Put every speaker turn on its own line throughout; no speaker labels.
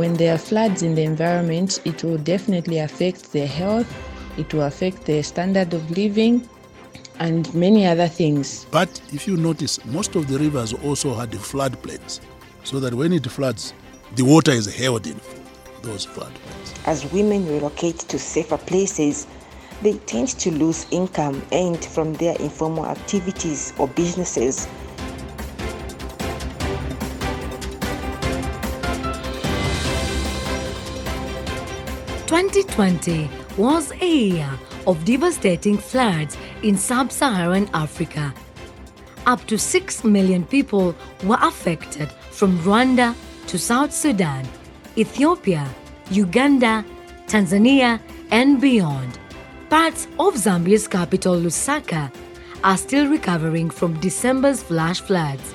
when there are floods in the environment, it will definitely affect their health, it will affect their standard of living, and many other things.
But if you notice, most of the rivers also had floodplains, so that when it floods, the water is held in those floodplains.
As women relocate to safer places, they tend to lose income earned from their informal activities or businesses.
Twenty twenty was a year of devastating floods in sub-Saharan Africa. Up to 6 million people were affected from Rwanda to South Sudan, Ethiopia, Uganda, Tanzania, and beyond. Parts of Zambia's capital, Lusaka, are still recovering from December's flash floods.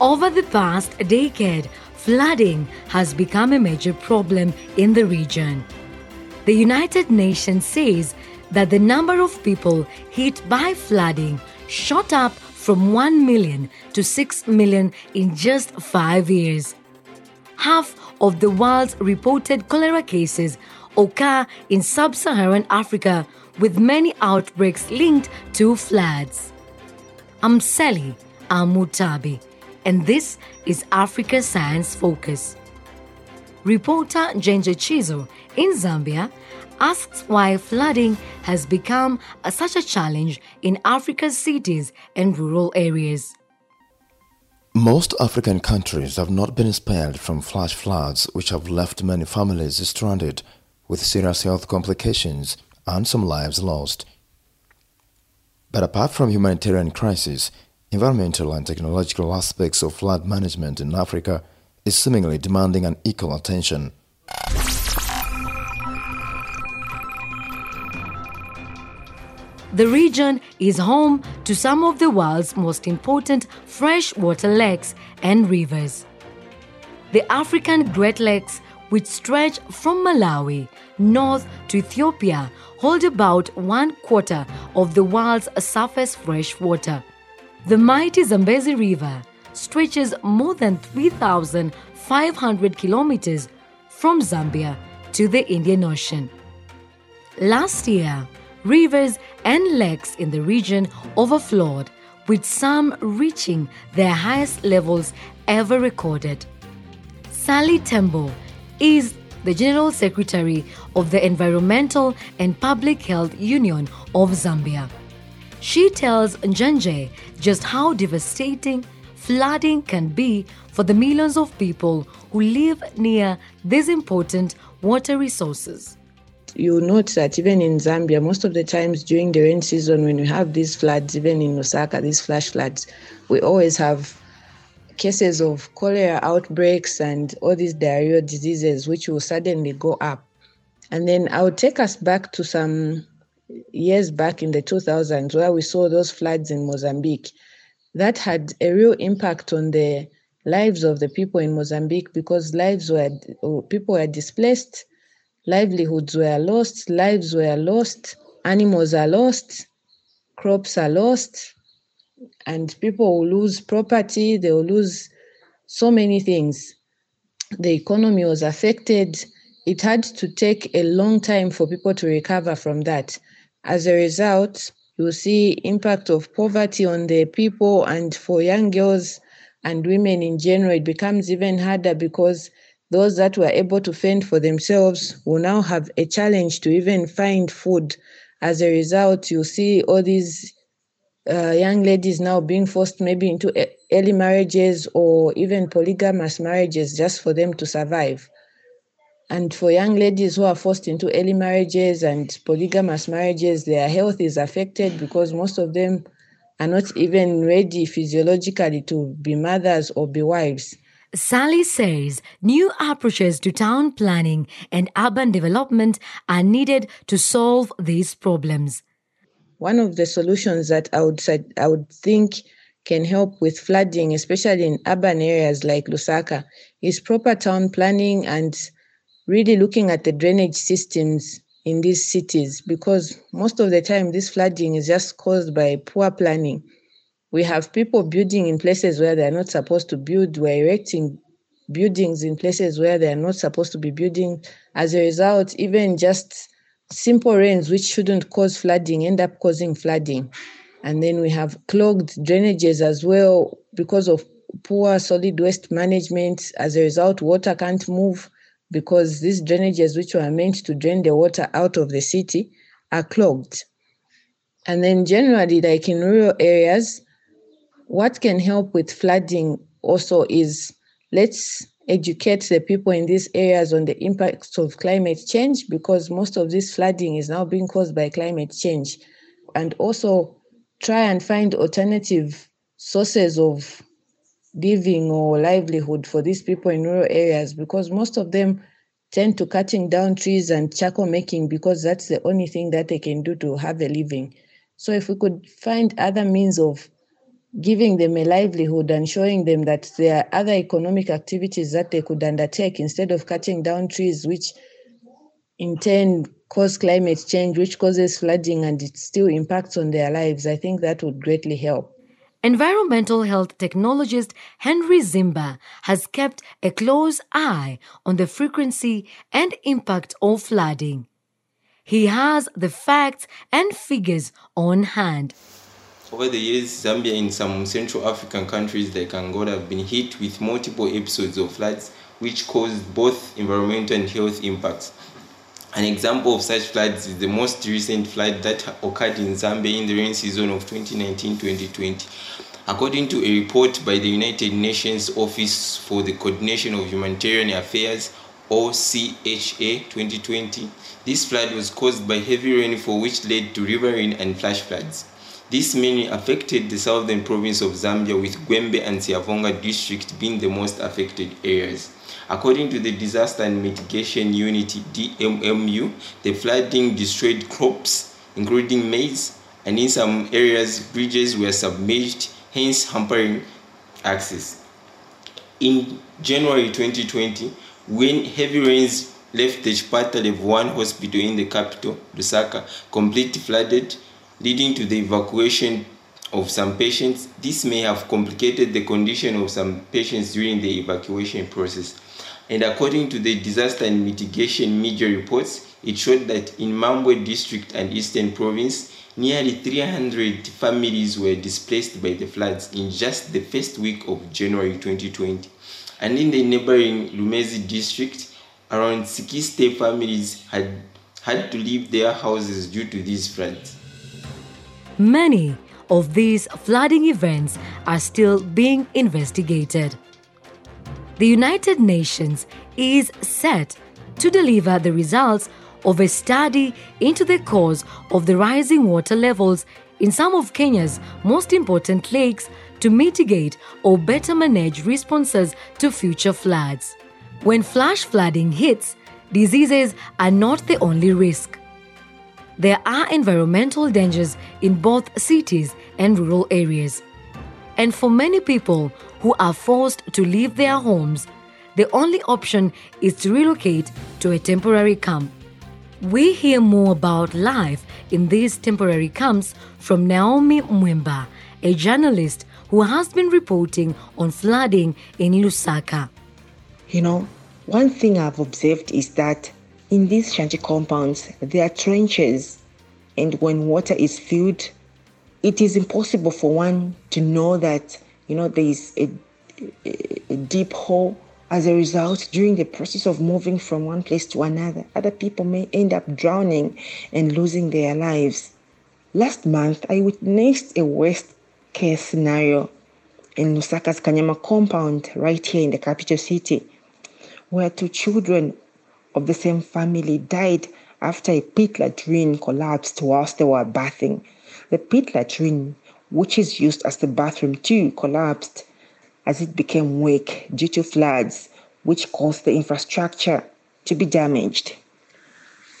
Over the past decade, flooding has become a major problem in the region. The United Nations says that the number of people hit by flooding shot up from 1 million to 6 million in just five years. Half of the world's reported cholera cases occur in sub Saharan Africa, with many outbreaks linked to floods. Selly Amutabi, and this is Africa Science Focus. Reporter Njenje Chizu in Zambia asks why flooding has become a, such a challenge in Africa's cities and rural areas.
Most African countries have not been spared from flash floods, which have left many families stranded with serious health complications and some lives lost. But apart from humanitarian crisis, environmental and technological aspects of flood management in Africa is seemingly demanding an equal attention.
The region is home to some of the world's most important freshwater lakes and rivers. The African Great Lakes, which stretch from Malawi north to Ethiopia, hold about one quarter of the world's surface freshwater. The mighty Zambezi River stretches more than 3,500 kilometers from Zambia to the Indian Ocean. Last year, rivers and lakes in the region overflowed, with some reaching their highest levels ever recorded. Sally Tembo is the General Secretary of the Environmental and Public Health Union of Zambia. She tells Njenje just how devastating flooding can be for the millions of people who live near these important water resources
you note that even in Zambia, most of the times during the rain season, when we have these floods, even in Lusaka, these flash floods, we always have cases of cholera outbreaks and all these diarrheal diseases, which will suddenly go up. And then I'll take us back to some years back in the 2000s where we saw those floods in Mozambique. That had a real impact on the lives of the people in Mozambique because lives were people were displaced livelihoods were lost, lives were lost, animals are lost, crops are lost, and people will lose property, they will lose so many things. The economy was affected. It had to take a long time for people to recover from that. As a result, you see impact of poverty on the people and for young girls and women in general, it becomes even harder because those that were able to fend for themselves will now have a challenge to even find food. As a result, you see all these uh, young ladies now being forced maybe into early marriages or even polygamous marriages just for them to survive. And for young ladies who are forced into early marriages and polygamous marriages, their health is affected because most of them are not even ready physiologically to be mothers or be wives.
Sally says new approaches to town planning and urban development are needed to solve these problems.
One of the solutions that I would I would think can help with flooding, especially in urban areas like Lusaka, is proper town planning and really looking at the drainage systems in these cities because most of the time this flooding is just caused by poor planning we have people building in places where they're not supposed to build. We're erecting buildings in places where they are not supposed to be building. As a result, even just simple rains, which shouldn't cause flooding, end up causing flooding. And then we have clogged drainages as well because of poor solid waste management. As a result, water can't move because these drainages, which were meant to drain the water out of the city, are clogged. And then, generally, like in rural areas, what can help with flooding also is let's educate the people in these areas on the impacts of climate change because most of this flooding is now being caused by climate change. And also try and find alternative sources of living or livelihood for these people in rural areas because most of them tend to cutting down trees and charcoal making because that's the only thing that they can do to have a living. So if we could find other means of giving them a livelihood and showing them that there are other economic activities that they could undertake instead of cutting down trees, which in turn cause climate change, which causes flooding and it still impacts on their lives, I think that would greatly help.
Environmental health technologist Henry Zimba has kept a close eye on the frequency and impact of flooding. He has the facts and figures on hand.
Over the years, Zambia and some Central African countries like Angola have been hit with multiple episodes of floods which caused both environmental and health impacts. An example of such floods is the most recent flood that occurred in Zambia in the rain season of 2019-2020. According to a report by the United Nations Office for the Coordination of Humanitarian Affairs, OCHA 2020, this flood was caused by heavy rainfall which led to riverine and flash floods. This mainly affected the southern province of Zambia with Gwembe and Siavonga district being the most affected areas. According to the Disaster and Mitigation Unit DMMU, the flooding destroyed crops, including maize, and in some areas, bridges were submerged, hence hampering access. In January 2020, when heavy rains left the Chipata Level 1 hospital in the capital, Lusaka, completely flooded, leading to the evacuation of some patients. This may have complicated the condition of some patients during the evacuation process. And according to the disaster and mitigation media reports, it showed that in Mambwe district and eastern province, nearly 300 families were displaced by the floods in just the first week of January 2020. And in the neighboring Lumezi district, around 60 families had had to leave their houses due to these floods.
Many of these flooding events are still being investigated. The United Nations is set to deliver the results of a study into the cause of the rising water levels in some of Kenya's most important lakes to mitigate or better manage responses to future floods. When flash flooding hits, diseases are not the only risk there are environmental dangers in both cities and rural areas. And for many people who are forced to leave their homes, the only option is to relocate to a temporary camp. We hear more about life in these temporary camps from Naomi Mwemba, a journalist who has been reporting on flooding in Lusaka.
You know, one thing I've observed is that in these shanty compounds, there are trenches, and when water is filled, it is impossible for one to know that you know there is a, a deep hole. As a result, during the process of moving from one place to another, other people may end up drowning and losing their lives. Last month, I witnessed a worst case scenario in Lusaka's Kanyama compound, right here in the capital city, where two children of the same family died after a pit latrine collapsed whilst they were bathing. The pit latrine, which is used as the bathroom too, collapsed as it became weak due to floods, which caused the infrastructure to be damaged.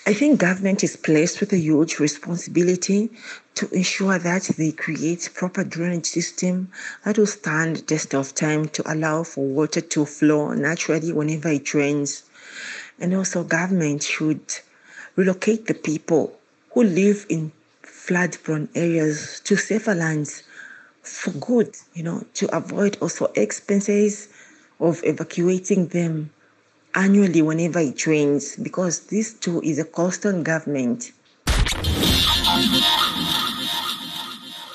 I think government is placed with a huge responsibility to ensure that they create proper drainage system that will stand the test of time to allow for water to flow naturally whenever it rains. And also, government should relocate the people who live in flood prone areas to safer lands for good, you know, to avoid also expenses of evacuating them annually whenever it rains because this too is a constant government.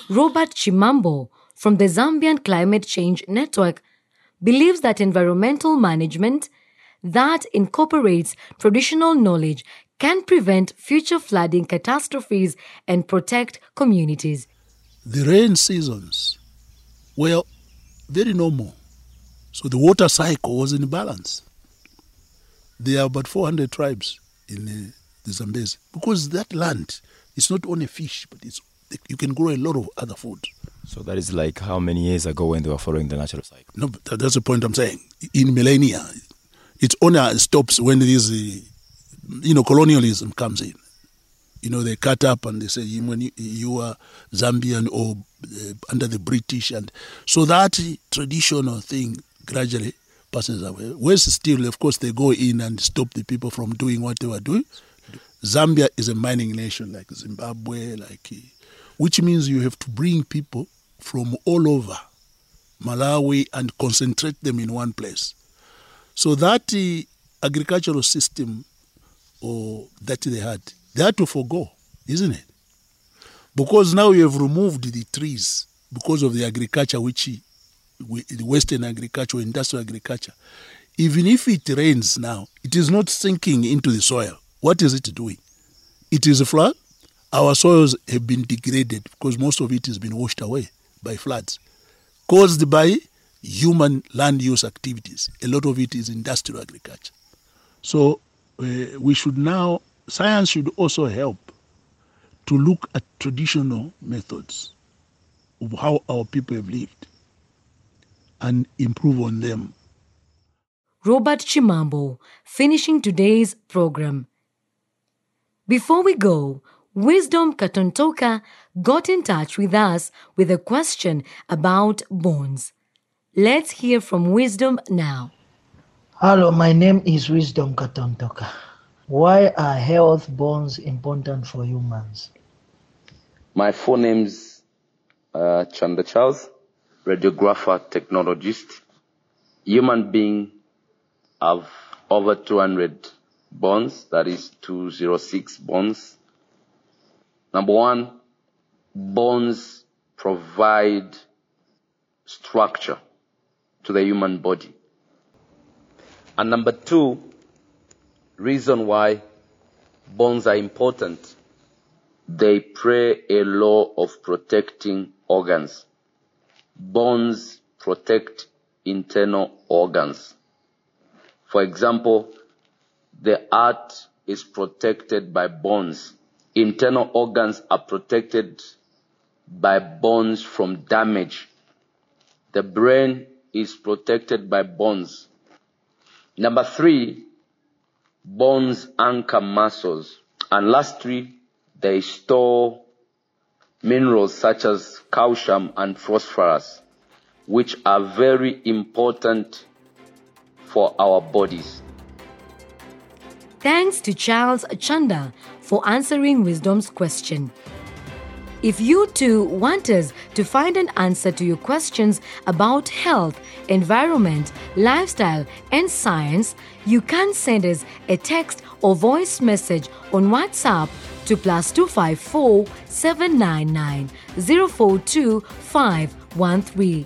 Robert Chimambo from the Zambian Climate Change Network believes that environmental management that incorporates traditional knowledge can prevent future flooding catastrophes and protect communities.
The rain seasons were very normal. So the water cycle was in balance. There are about 400 tribes in uh, the Zambezi because that land is not only fish, but it's you can grow a lot of other food.
So that is like how many years ago when they were following the natural cycle?
No, but that's the point I'm saying. In millennia, it only stops when this, you know, colonialism comes in. You know, they cut up and they say when you, you are Zambian or uh, under the British, and so that traditional thing gradually passes away. West still, of course, they go in and stop the people from doing what they were doing. Zambia is a mining nation like Zimbabwe, like which means you have to bring people from all over Malawi and concentrate them in one place. So that uh, agricultural system or that they had, they had to forego, isn't it? Because now you have removed the trees because of the agriculture which we, the Western agriculture, industrial agriculture. Even if it rains now, it is not sinking into the soil. What is it doing? It is a flood. Our soils have been degraded because most of it has been washed away by floods caused by human land use activities. A lot of it is industrial agriculture. So uh, we should now, science should also help to look at traditional methods of how our people have lived and improve on them.
Robert Chimambo, finishing today's program. Before we go, Wisdom Katontoka got in touch with us with a question about bones. Let's hear from Wisdom now.
Hello, my name is Wisdom Katontoka. Why are health bones important for humans?
My full name's uh, Chanda Charles, radiographer technologist. Human being have over 200 bones, that is 206 bones. Number one, bones provide structure to the human body. And number two, reason why bones are important, they play a role of protecting organs. Bones protect internal organs. For example, the heart is protected by bones. Internal organs are protected by bones from damage. The brain is protected by bones. Number three, bones anchor muscles. And lastly, they store minerals such as calcium and phosphorus, which are very important for our bodies.
Thanks to Charles Chanda for answering Wisdom's question. If you too want us to find an answer to your questions about health, environment, lifestyle, and science, you can send us a text or voice message on WhatsApp to plus 254 799 042 513.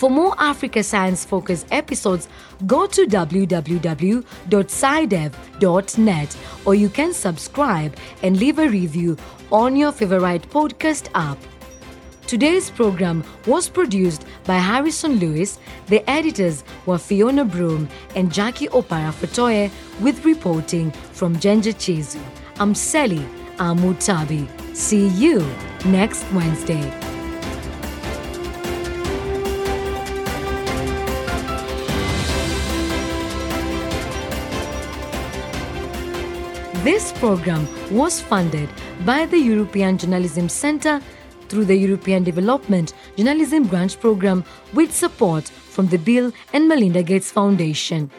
For more Africa Science Focus episodes, go to www.scidev.net or you can subscribe and leave a review on your favorite podcast app. Today's program was produced by Harrison Lewis. The editors were Fiona Broom and Jackie Opara Fatoye with reporting from Njenje Chizu. I'm Selly Amutabi. See you next Wednesday. This program was funded by the European Journalism Centre through the European Development Journalism Grant Program with support from the Bill and Melinda Gates Foundation.